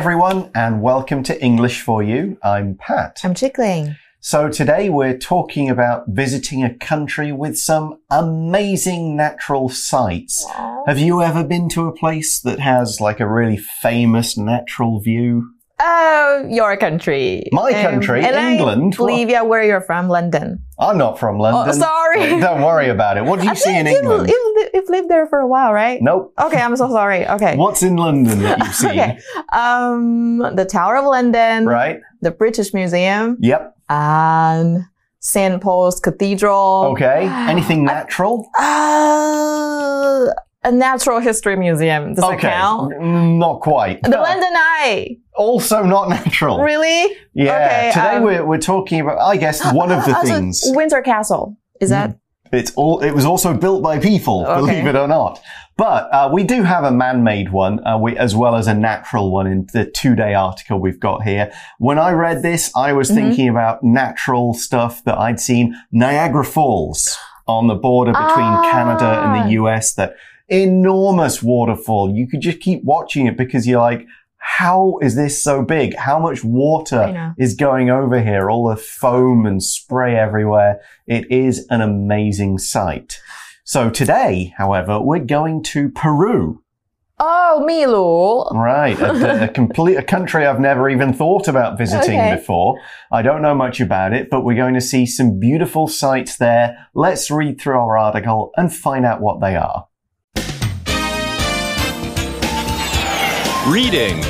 Hi, everyone, and welcome to English for You. I'm Pat. I'm Chickling. So, today we're talking about visiting a country with some amazing natural sights. Have you ever been to a place that has like a really famous natural view? Oh, your country. My country, and England. I believe, yeah, where you're from, London. I'm not from London. Oh, sorry. Don't worry about it. What do you I see in England? You, you, you've lived there for a while, right? Nope. Okay, I'm so sorry. Okay. What's in London that you've seen? okay. Um, the Tower of London, Right? the British Museum, Yep. and St. Paul's Cathedral. Okay. Anything natural? Uh, a natural history museum. Does that Okay. count? Mm, Not quite. The London Eye. Also not natural. Really? Yeah. Okay, Today um, we're, we're talking about, I guess, one of the things. Windsor Castle. Is that? It's all, it was also built by people, Okay. believe it or not. But uh, we do have a man-made one, uh, we, as well as a natural one in the two-day article we've got here. When I read this, I was Mhm. thinking about natural stuff that I'd seen. Niagara Falls on the border between Ah. Canada and the US. That enormous waterfall. You could just keep watching it because you're like, how is this so big? How much water is going over here? All the foam and spray everywhere. It is an amazing sight. So today, however, we're going to Peru. Oh, Milu. Right, a, a complete a country I've never even thought about visiting Okay. before. I don't know much about it, but we're going to see some beautiful sights there. Let's read through our article and find out what they are. Reading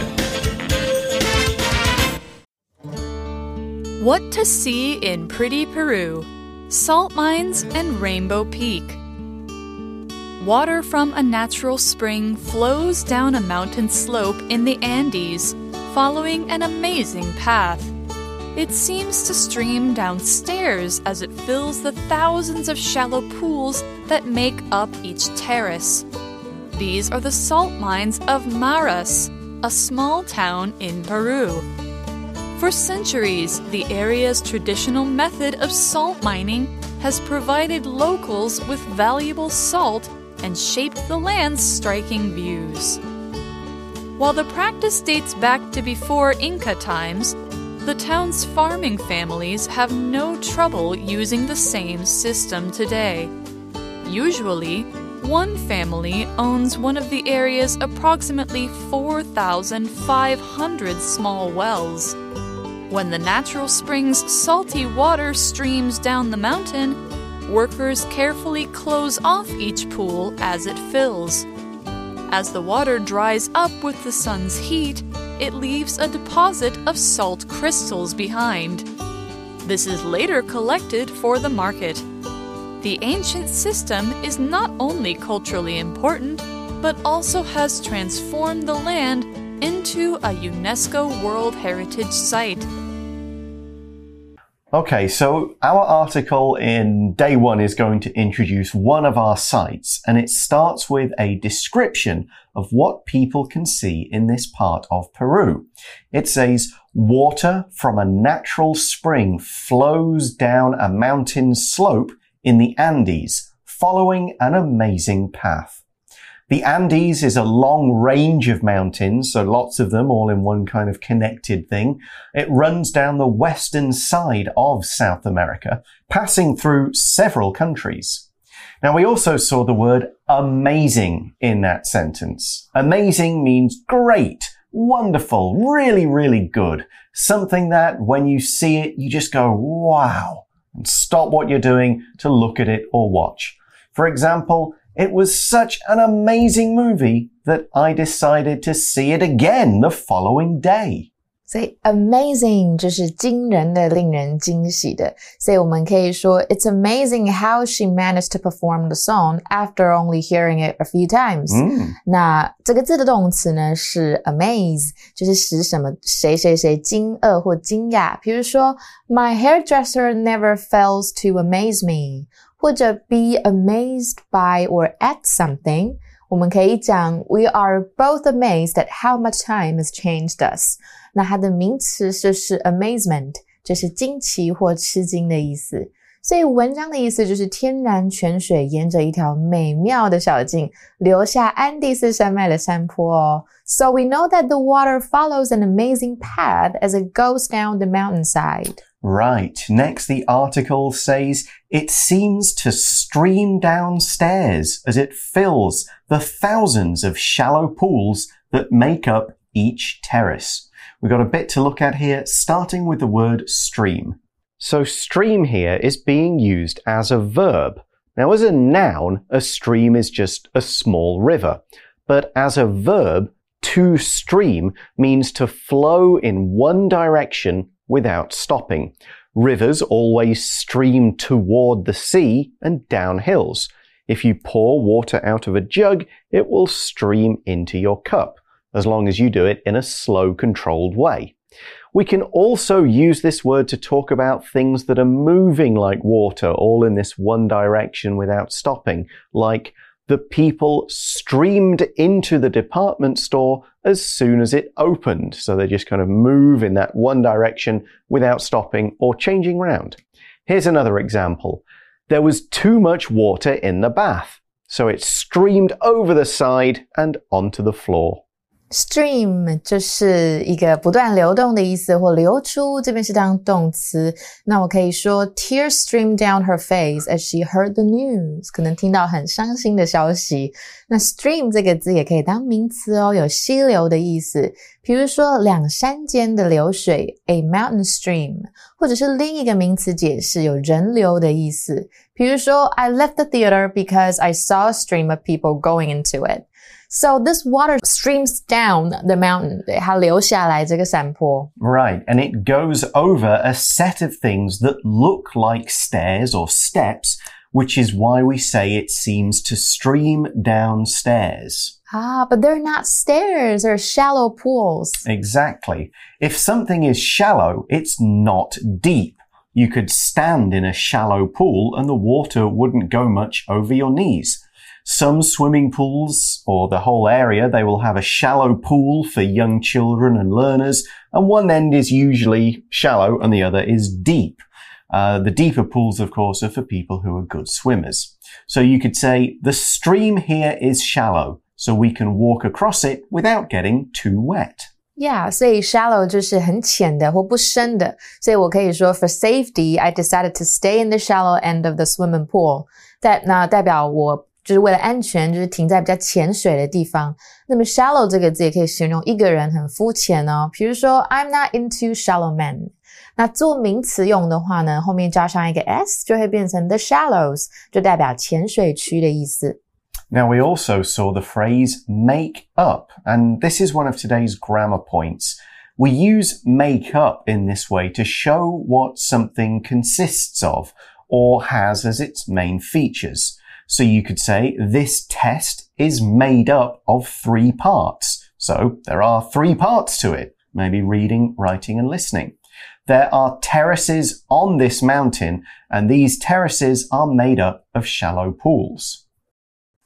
What to see in pretty Peru Salt mines and Rainbow Peak. Water from a natural spring flows down a mountain slope in the Andes, following an amazing path. It seems to stream downstairs as it fills the thousands of shallow pools that make up each terrace. These are the salt mines of Maras, a small town in Peru. For centuries, the area's traditional method of salt mining has provided locals with valuable salt and shaped the land's striking views. While the practice dates back to before Inca times, the town's farming families have no trouble using the same system today. Usually, one family owns one of the area's approximately 4,500 small wells. When the natural spring's salty water streams down the mountain, workers carefully close off each pool as it fills. As the water dries up with the sun's heat, it leaves a deposit of salt crystals behind. This is later collected for the market. The ancient system is not only culturally important, but also has transformed the land into a UNESCO World Heritage Site. Okay, so our article in day one is going to introduce one of our sites, and it starts with a description of what people can see in this part of Peru. It says, water from a natural spring flows down a mountain slope in the Andes, following an amazing path. The Andes is a long range of mountains, so lots of them all in one kind of connected thing. It runs down the western side of South America, passing through several countries. Now, we also saw the word amazing in that sentence. Amazing means great, wonderful, really, really good. Something that when you see it, you just go, wow, and stop what you're doing to look at it or watch. For example, it was such an amazing movie that I decided to see it again the following day. 所以 amazing 就是惊人的、令人惊喜的，所以我们可以说 It's amazing how she managed to perform the song after only hearing it a few times、嗯那这个字的动词呢是 amaze，就是使什么谁谁谁惊愕或惊讶。比如说，My hairdresser never fails to amaze me，或者 be amazed by or at something。 我们可以讲 We are both amazed at how much time has changed us。那它的名词就是 amazement，就是惊奇或吃惊的意思。 所以文章的意思就是天然泉水沿着一条美妙的小径流下安第斯山脉的山坡哦。So we know that the water follows an amazing path as it goes down the mountainside. Right. Next, the article says it seems to stream downstairs as it fills the thousands of shallow pools that make up each terrace. We've got a bit to look at here, starting with the word stream. So, stream here is being used as a verb. Now, as a noun, a stream is just a small river. But as a verb, to stream means to flow in one direction without stopping. Rivers always stream toward the sea and down hills. If you pour water out of a jug, it will stream into your cup, as long as you do it in a slow, controlled way. We can also use this word to talk about things that are moving like water, all in this one direction without stopping, like the people streamed into the department store as soon as it opened. So they just kind of move in that one direction without stopping or changing round. Here's another example. There was too much water in the bath, so it streamed over the side and onto the floor. Stream 就是一个不断流动的意思，或流出，这边是当动词。那我可以说，Tears streamed down her face as she heard the news，可能听到很伤心的消息。那 stream 这个字也可以当名词哦，有溪流的意思。比如说两山间的流水，a mountain stream，或者是另一个名词解释，有人流的意思。比如说，I left the theater because I saw a stream of people going into it。 So this water streams down the mountain. Right, and it goes over a set of things that look like stairs or steps, which is why we say it seems to stream downstairs. Ah, but they're not stairs, they're shallow pools. Exactly. If something is shallow, it's not deep. You could stand in a shallow pool and the water wouldn't go much over your knees. Some swimming pools, or the whole area, they will have a shallow pool for young children and learners, and one end is usually shallow and the other is deep. Uh, the deeper pools, of course, are for people who are good swimmers. So you could say, the stream here is shallow, so we can walk across it without getting too wet. Yeah，所以 shallow 就是很浅的或不深的，所以我可以说 for safety, I decided to stay in the shallow end of the swimming pool. 在那代表我 就是为了安全，就是停在比较浅水的地方。那么 shallow 这个字也可以形容一个人很肤浅哦。比如说 I'm not into shallow men。那做名词用的话呢，后面加上一个 s 就会变成 the shallows，就代表浅水区的意思。Now, we also saw the phrase make up, and this is one of today's grammar points. We use make up in this way to show what something consists of or has as its main features. So you could say this test is made up of three parts. So there are three parts to it. Maybe reading, writing, and listening. There are terraces on this mountain, and these terraces are made up of shallow pools.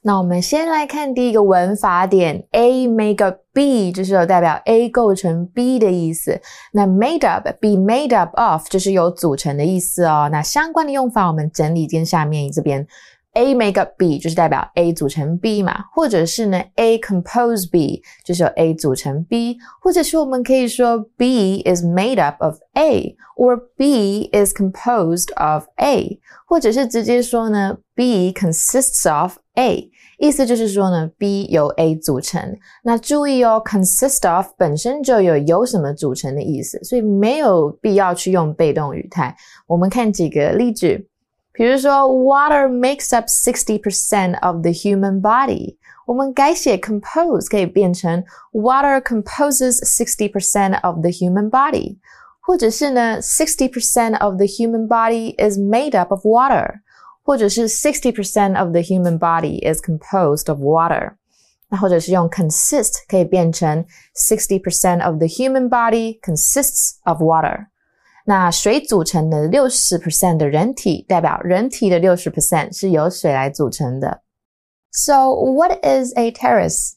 那我们先来看第一个文法点，A make up B 就是有代表 A 构成 B 的意思。那 made up be made up of 就是有组成的意思哦。那相关的用法我们整理跟下面这边。 A make up B 就是代表 A 组成 B 嘛，或者是呢 A compose B 就是由 A 组成 B，或者是我们可以说 B is made up of A，or B is composed of A，或者是直接说呢 B consists of A，意思就是说呢 B 由 A 组成。那注意哦，consist of 本身就有由什么组成的意思，所以没有必要去用被动语态。我们看几个例句。比如说，water makes up sixty percent of the human body。我们改写 compose 可以变成 water composes sixty percent of the human body，或者是呢，sixty percent of the human body is made up of water，或者是 sixty percent of the human body is composed of water。那或者是用 consist 可以变成 sixty percent of the human body consists of water。 那水组成的六十 percent 的人体，代表人体的六十 percent 是由水来组成的。So, what is a terrace?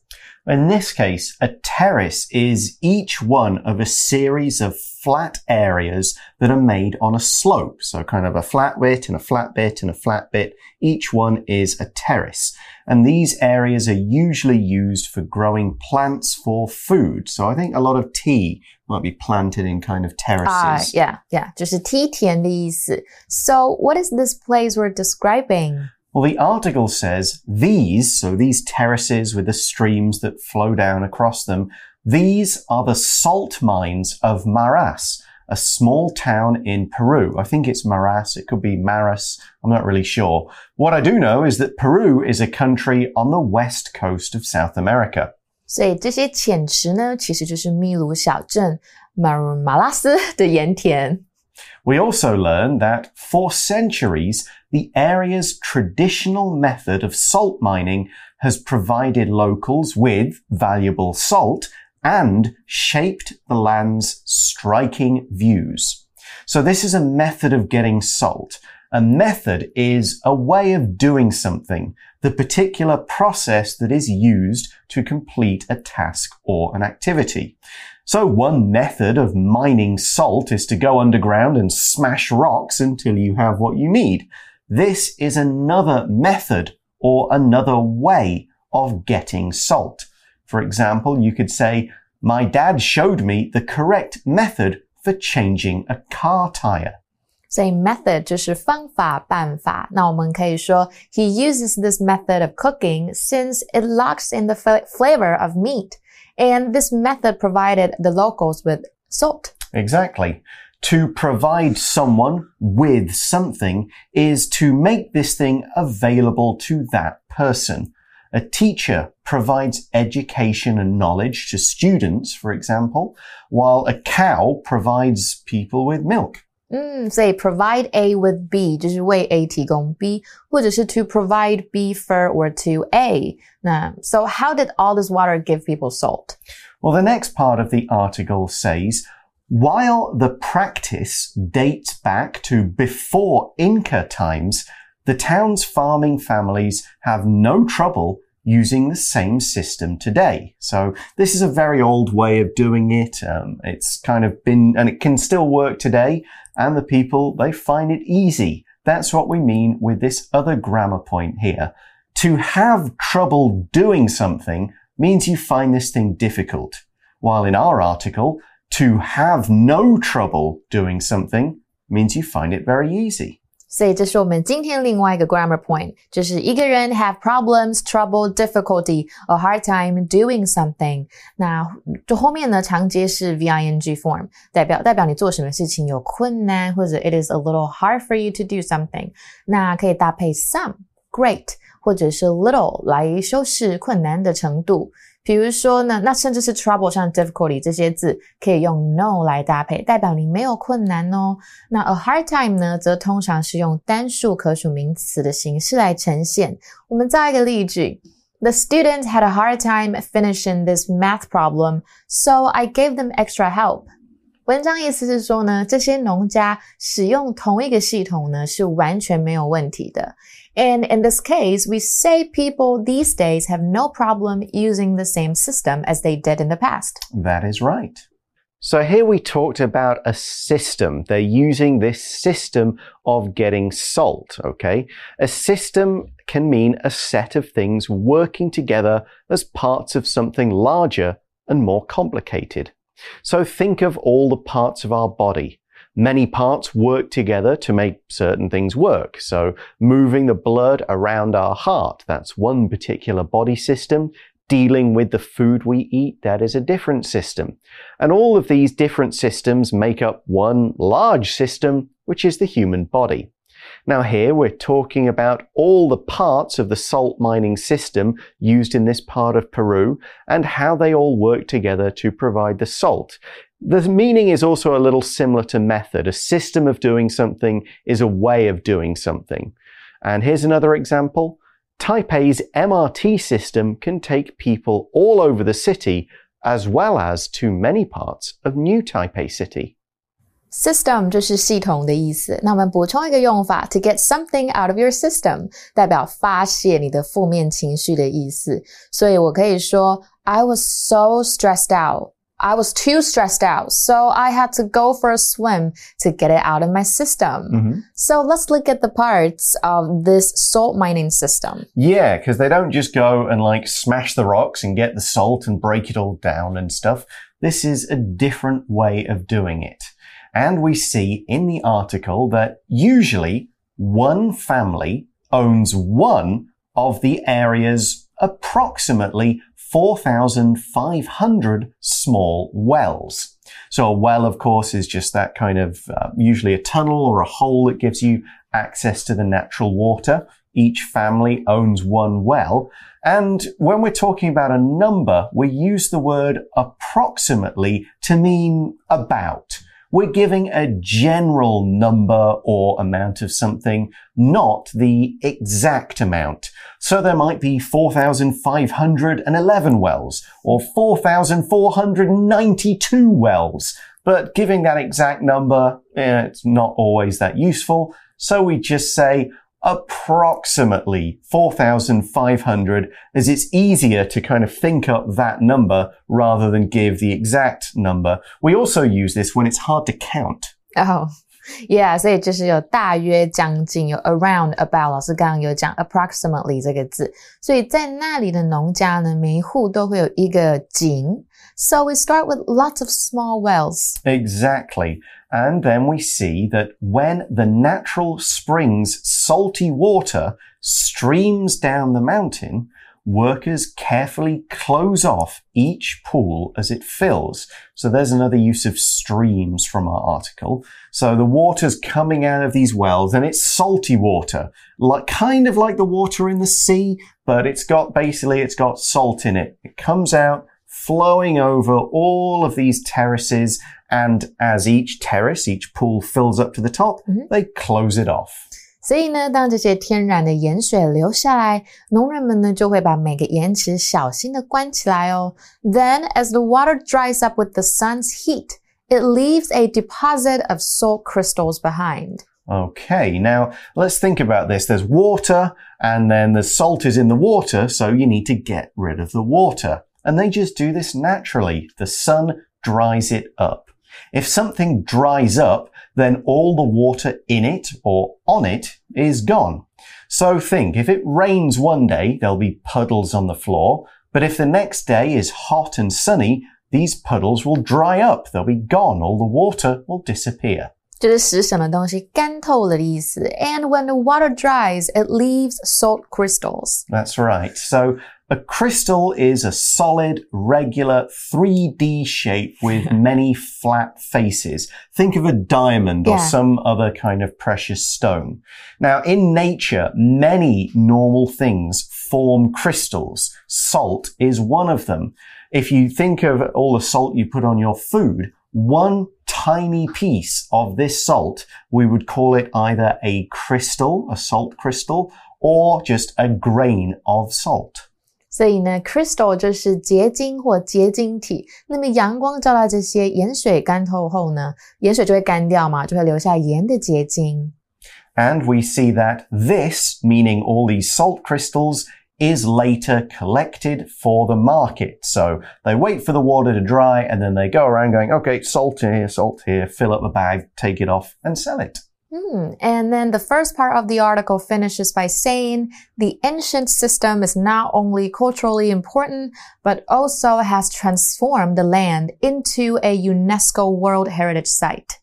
In this case, a terrace is each one of a series of flat areas that are made on a slope. So kind of a flat bit and a flat bit and a flat bit. Each one is a terrace. And these areas are usually used for growing plants for food. So I think a lot of tea might be planted in kind of terraces. Uh, yeah, yeah, 就是梯田的意思. So what is this place we're describing? Well, the article says these, so these terraces with the streams that flow down across them, these are the salt mines of Maras, a small town in Peru. I think it's Maras. It could be Maras. I'm not really sure. What I do know is that Peru is a country on the west coast of South America. 所以这些浅池呢，其实就是秘鲁小镇马马拉斯的盐田。we also learn that for centuries, the area's traditional method of salt mining has provided locals with valuable salt and shaped the land's striking views. So this is a method of getting salt. A method is a way of doing something, the particular process that is used to complete a task or an activity. So one method of mining salt is to go underground and smash rocks until you have what you need. This is another method or another way of getting salt. For example, you could say, my dad showed me the correct method for changing a car tire. 所以 method 就是方法、办法。那我们可以说 he uses this method of cooking since it locks in the flavor of meat. And this method provided the locals with salt. Exactly. To provide someone with something is to make this thing available to that person. A teacher provides education and knowledge to students, for example, while a cow provides people with milk. 嗯，所以 provide A with B 就是为 A 提供 B，或者是 to provide B for or to A。那 so how did all this water give people salt? Well, the next part of the article says. While the practice dates back to before Inca times, the town's farming families have no trouble using the same system today. So this is a very old way of doing it. Um, it's kind of been, and it can still work today and the people, they find it easy. That's what we mean with this other grammar point here. To have trouble doing something means you find this thing difficult. While in our article, to have no trouble doing something means you find it very easy. 所以这是我们今天另外一个 grammar point，就是一个人 have problems, trouble, difficulty, a hard time doing something。那这后面呢，常接是 ving form，代表代表你做什么事情有困难，或者 it is a little hard for you to do something。那可以搭配 some, great，或者是 little 来修饰困难的程度。 比如说呢，那甚至是 trouble 像 difficulty 这些字，可以用 no 来搭配，代表你没有困难哦。那 a hard time 呢，则通常是用单数可数名词的形式来呈现。我们再一个例句：The student had a hard time finishing this math problem, so I gave them extra help. 文章意思是说呢，这些农家使用同一个系统呢，是完全没有问题的。And in this case, we say people these days have no problem using the same system as they did in the past. That is right. So here we talked about a system. They're using this system of getting salt, okay? A system can mean a set of things working together as parts of something larger and more complicated. So think of all the parts of our body. Many parts work together to make certain things work. So moving the blood around our heart, that's one particular body system. Dealing with the food we eat, that is a different system. And all of these different systems make up one large system, which is the human body. Now here we're talking about all the parts of the salt mining system used in this part of Peru and how they all work together to provide the salt. The meaning is also a little similar to method. A system of doing something is a way of doing something. And here's another example. Taipei's MRT system can take people all over the city as well as to many parts of New Taipei City. System 就是系统的意思。那我们补充一个用法，to get something out of your system，代表发泄你的负面情绪的意思。所以我可以说，I was so stressed out I was too stressed out, so I had to go for a swim to get it out of my system. Mhm. So let's look at the parts of this salt mining system. Yeah, because they don't just go and like smash the rocks and get the salt and break it all down and stuff. This is a different way of doing it. And we see in the article that usually one family owns one of the area's approximately 4,500 small wells. So a well, of course, is just that kind of uh, usually a tunnel or a hole that gives you access to the natural water. Each family owns one well. And when we're talking about a number, we use the word approximately to mean about. We're giving a general number or amount of something, not the exact amount. So there might be 4,511 wells or 4,492 wells. But giving that exact number, eh, it's not always that useful. So we just say approximately 4,500 as it's easier to kind of think up that number rather than give the exact number. We also use this when it's hard to count. Oh, yeah，所以就是有大约、将近，有 around、about。老师刚刚有讲 approximately 这个字，所以在那里的农家呢，每一户都会有一个井。 so we start with lots of small wells. Exactly. And then we see that when the natural spring's salty water streams down the mountain, workers carefully close off each pool as it fills. So there's another use of streams from our article. So the water's coming out of these wells and it's salty water, like kind of like the water in the sea, but it's got basically it's got salt in it. It comes out flowing over all of these terraces and as each terrace, each pool fills up to the top, they close it off. 所以呢，当这些天然的盐水流下来，农人们呢就会把每个盐池小心的关起来哦。Then, as the water dries up with the sun's heat, it leaves a deposit of salt crystals behind. Okay, now let's think about this. There's water and then the salt is in the water, so you need to get rid of the water. And they just do this naturally. The sun dries it up. If something dries up, then all the water in it or on it is gone. So think, if it rains one day, there'll be puddles on the floor. But if the next day is hot and sunny, these puddles will dry up. They'll be gone. All the water will disappear. 就是使什么东西干透了的意思。And when the water dries, it leaves salt crystals. That's right. So a crystal is a solid, regular 3D shape with many flat faces. Think of a diamond or some other kind of precious stone. Now, in nature, many normal things form crystals. Salt is one of them. If you think of all the salt you put on your food, one tiny piece of this salt, we would call it either a crystal, a salt crystal, or just a grain of salt. 所以呢，crystal 就是结晶或结晶体。那么阳光照到这些盐水干透后呢，盐水就会干掉嘛，就会留下盐的结晶。 And we see that this, meaning all these salt crystals, is later collected for the market. So they wait for the water to dry and then they go around going, okay, salt here, salt here, fill up the bag, take it off and sell it. Hmm. And then the first part of the article finishes by saying the ancient system is not only culturally important, but also has transformed the land into a UNESCO World Heritage Site.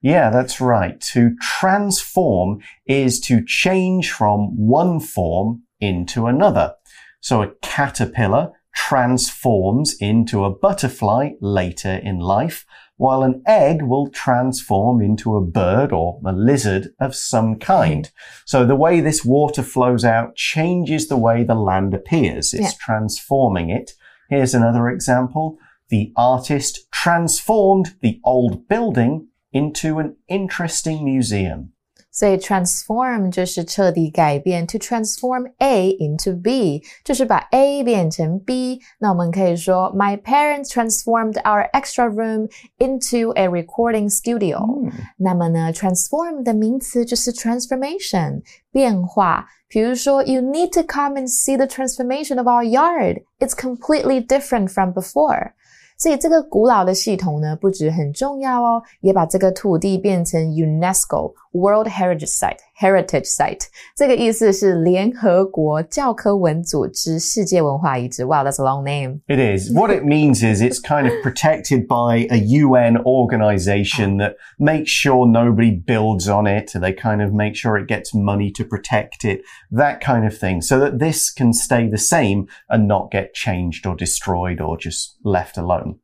Yeah, that's right. To transform is to change from one form into another. So a caterpillar transforms into a butterfly later in life, while an egg will transform into a bird or a lizard of some kind. So the way this water flows out changes the way the land appears. It's Yeah. transforming it. Here's another example. The artist transformed the old building into an interesting museum. 所以 transform 就是彻底改变，to transform A into B 就是把 A 变成 B。那我们可以说，My parents transformed our extra room into a recording studio。那么呢，transform 的名词就是 transformation 变化。比如说，You need to come and see the transformation of our yard. It's completely different from before. 所以这个古老的系统呢，不止很重要哦，也把这个土地变成 UNESCO World Heritage Site。Heritage Site 这个意思是联合国教科文组织世界文化遗址。Wow, that's a long name. It is. What it means is it's kind of protected by a UN organization that makes sure nobody builds on it. They kind of make sure it gets money to protect it, that kind of thing, so that this can stay the same and not get changed or destroyed or just left alone.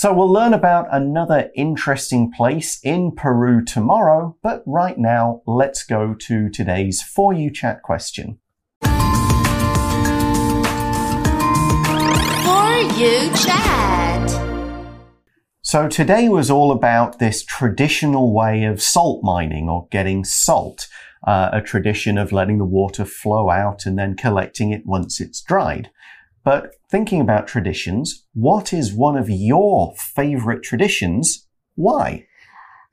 So we'll learn about another interesting place in Peru tomorrow, but right now let's go to today's For You Chat question. For You Chat. So today was all about this traditional way of salt mining or getting salt. Uh, a tradition of letting the water flow out and then collecting it once it's dried. But thinking about traditions, what is one of your favorite traditions? Why?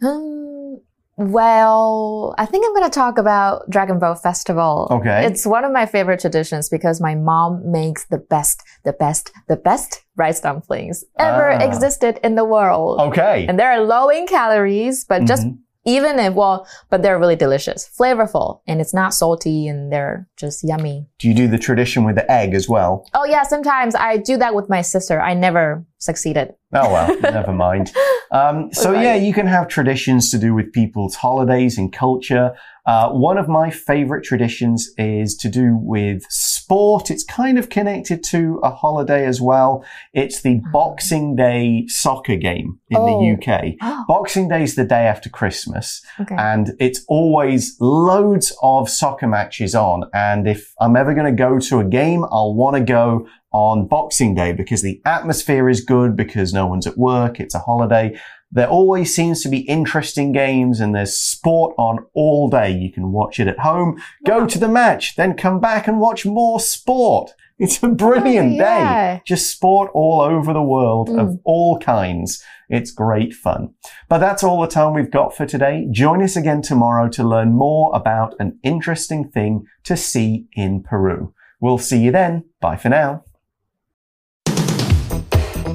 Um, well, I think I'm going to talk about Dragon Boat Festival. Okay. It's one of my favorite traditions because my mom makes the best, the best, the best rice dumplings ever Ah. existed in the world. Okay. And they're low in calories, but just Mhm. Even if, well, but they're really delicious, flavorful, and it's not salty and they're just yummy. Do you do the tradition with the egg as well? Oh yeah, sometimes I do that with my sister. I never succeeded. Oh well, never mind. Um, so Right. yeah, you can have traditions to do with people's holidays and culture. Uh, one of my favorite traditions is to do with sport. It's kind of connected to a holiday as well. It's the uh-huh. Boxing Day soccer game in Oh. the UK. Oh. Boxing Day is the day after Christmas. Okay. and it's always loads of soccer matches on. And if I'm ever going to go to a game, I'll want to go on Boxing Day because the atmosphere is good because no one's at work. It's a holiday. There always seems to be interesting games and there's sport on all day. You can watch it at home, go to the match, then come back and watch more sport. It's a brilliant Oh, yeah. day. Just sport all over the world of Mm. all kinds. It's great fun. But that's all the time we've got for today. Join us again tomorrow to learn more about an interesting thing to see in Peru. We'll see you then. Bye for now.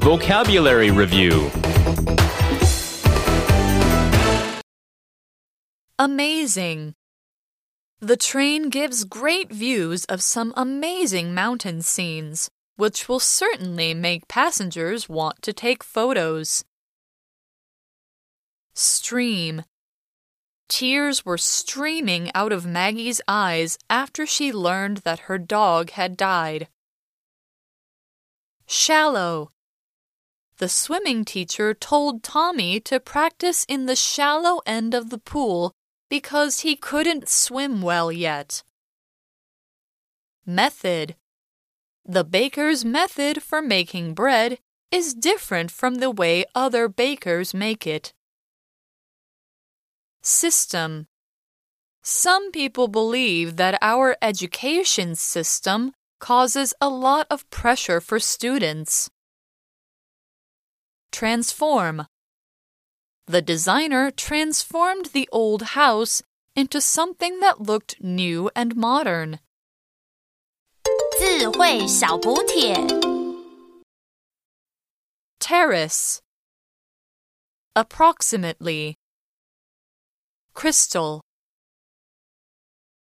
Vocabulary Review Amazing. The train gives great views of some amazing mountain scenes, which will certainly make passengers want to take photos. Stream. Tears were streaming out of Maggie's eyes after she learned that her dog had died. Shallow. The swimming teacher told Tommy to practice in the shallow end of the pool because he couldn't swim well yet. Method The baker's method for making bread is different from the way other bakers make it. System Some people believe that our education system causes a lot of pressure for students. Transform the designer transformed the old house into something that looked new and modern. 智慧小补帖。 Terrace. Approximately. Crystal.